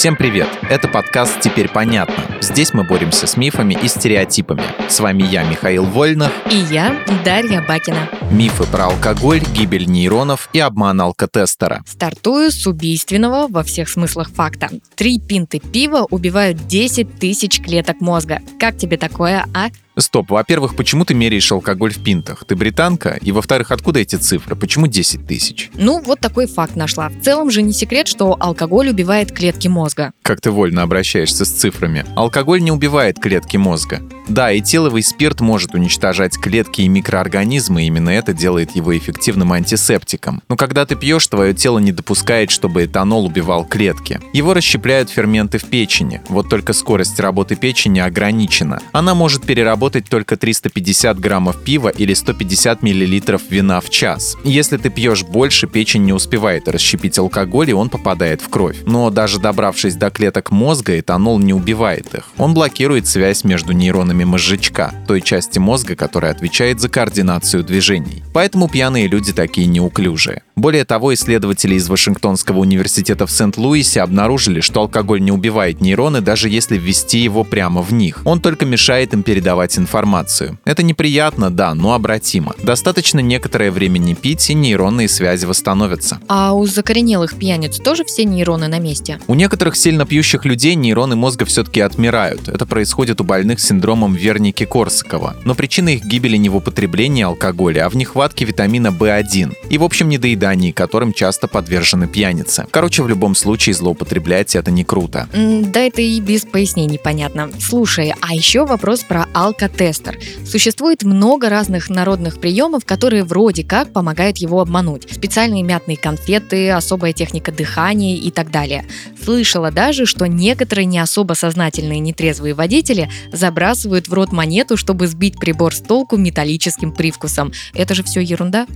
Всем привет! Это подкаст «Теперь понятно». Здесь мы боремся с мифами и стереотипами. С вами я, Михаил Вольнах. И я, Дарья Бакина. Мифы про алкоголь, гибель нейронов и обман алкотестера. Стартую с убийственного во всех смыслах факта. Три пинты пива убивают 10 тысяч клеток мозга. Как тебе такое, а? Стоп, во-первых, почему ты меряешь алкоголь в пинтах? Ты британка? И во-вторых, откуда эти цифры? Почему 10 тысяч? Ну, вот такой факт нашла. В целом же не секрет, что алкоголь убивает клетки мозга. Как ты вольно обращаешься с цифрами. Алкоголь не убивает клетки мозга. Да, этиловый спирт может уничтожать клетки и микроорганизмы, и именно это делает его эффективным антисептиком. Но когда ты пьешь, твое тело не допускает, чтобы этанол убивал клетки. Его расщепляют ферменты в печени. Вот только скорость работы печени ограничена. Она может переработать только 350 граммов пива или 150 миллилитров вина в час. Если ты пьешь больше, печень не успевает расщепить алкоголь, и он попадает в кровь. Но даже добравшись до клеток мозга, этанол не убивает их. Он блокирует связь между нейронами нейронами мозжечка, той части мозга, которая отвечает за координацию движений. Поэтому пьяные люди такие неуклюжие. Более того, исследователи из Вашингтонского университета в Сент-Луисе обнаружили, что алкоголь не убивает нейроны, даже если ввести его прямо в них. Он только мешает им передавать информацию. Это неприятно, да, но обратимо. Достаточно некоторое время не пить, и нейронные связи восстановятся. А у закоренелых пьяниц тоже все нейроны на месте? У некоторых сильно пьющих людей нейроны мозга все-таки отмирают. Это происходит у больных синдромом синдромом Верники-Корсакова. Но причина их гибели не в употреблении алкоголя, а в нехватке витамина В1 и в общем недоедании, которым часто подвержены пьяницы. Короче, в любом случае злоупотреблять это не круто. Да это и без пояснений понятно. Слушай, а еще вопрос про алкотестер. Существует много разных народных приемов, которые вроде как помогают его обмануть. Специальные мятные конфеты, особая техника дыхания и так далее. Слышала даже, что некоторые не особо сознательные нетрезвые водители забрасывают в рот монету, чтобы сбить прибор с толку металлическим привкусом. Это же все ерунда.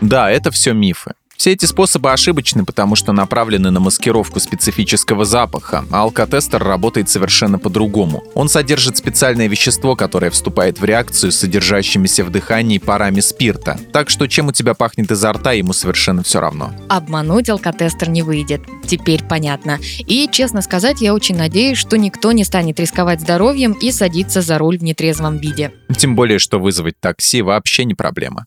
Да, это все мифы. Все эти способы ошибочны, потому что направлены на маскировку специфического запаха, а алкотестер работает совершенно по-другому. Он содержит специальное вещество, которое вступает в реакцию с содержащимися в дыхании парами спирта. Так что чем у тебя пахнет изо рта, ему совершенно все равно. Обмануть алкотестер не выйдет. Теперь понятно. И, честно сказать, я очень надеюсь, что никто не станет рисковать здоровьем и садиться за руль в нетрезвом виде. Тем более, что вызвать такси вообще не проблема.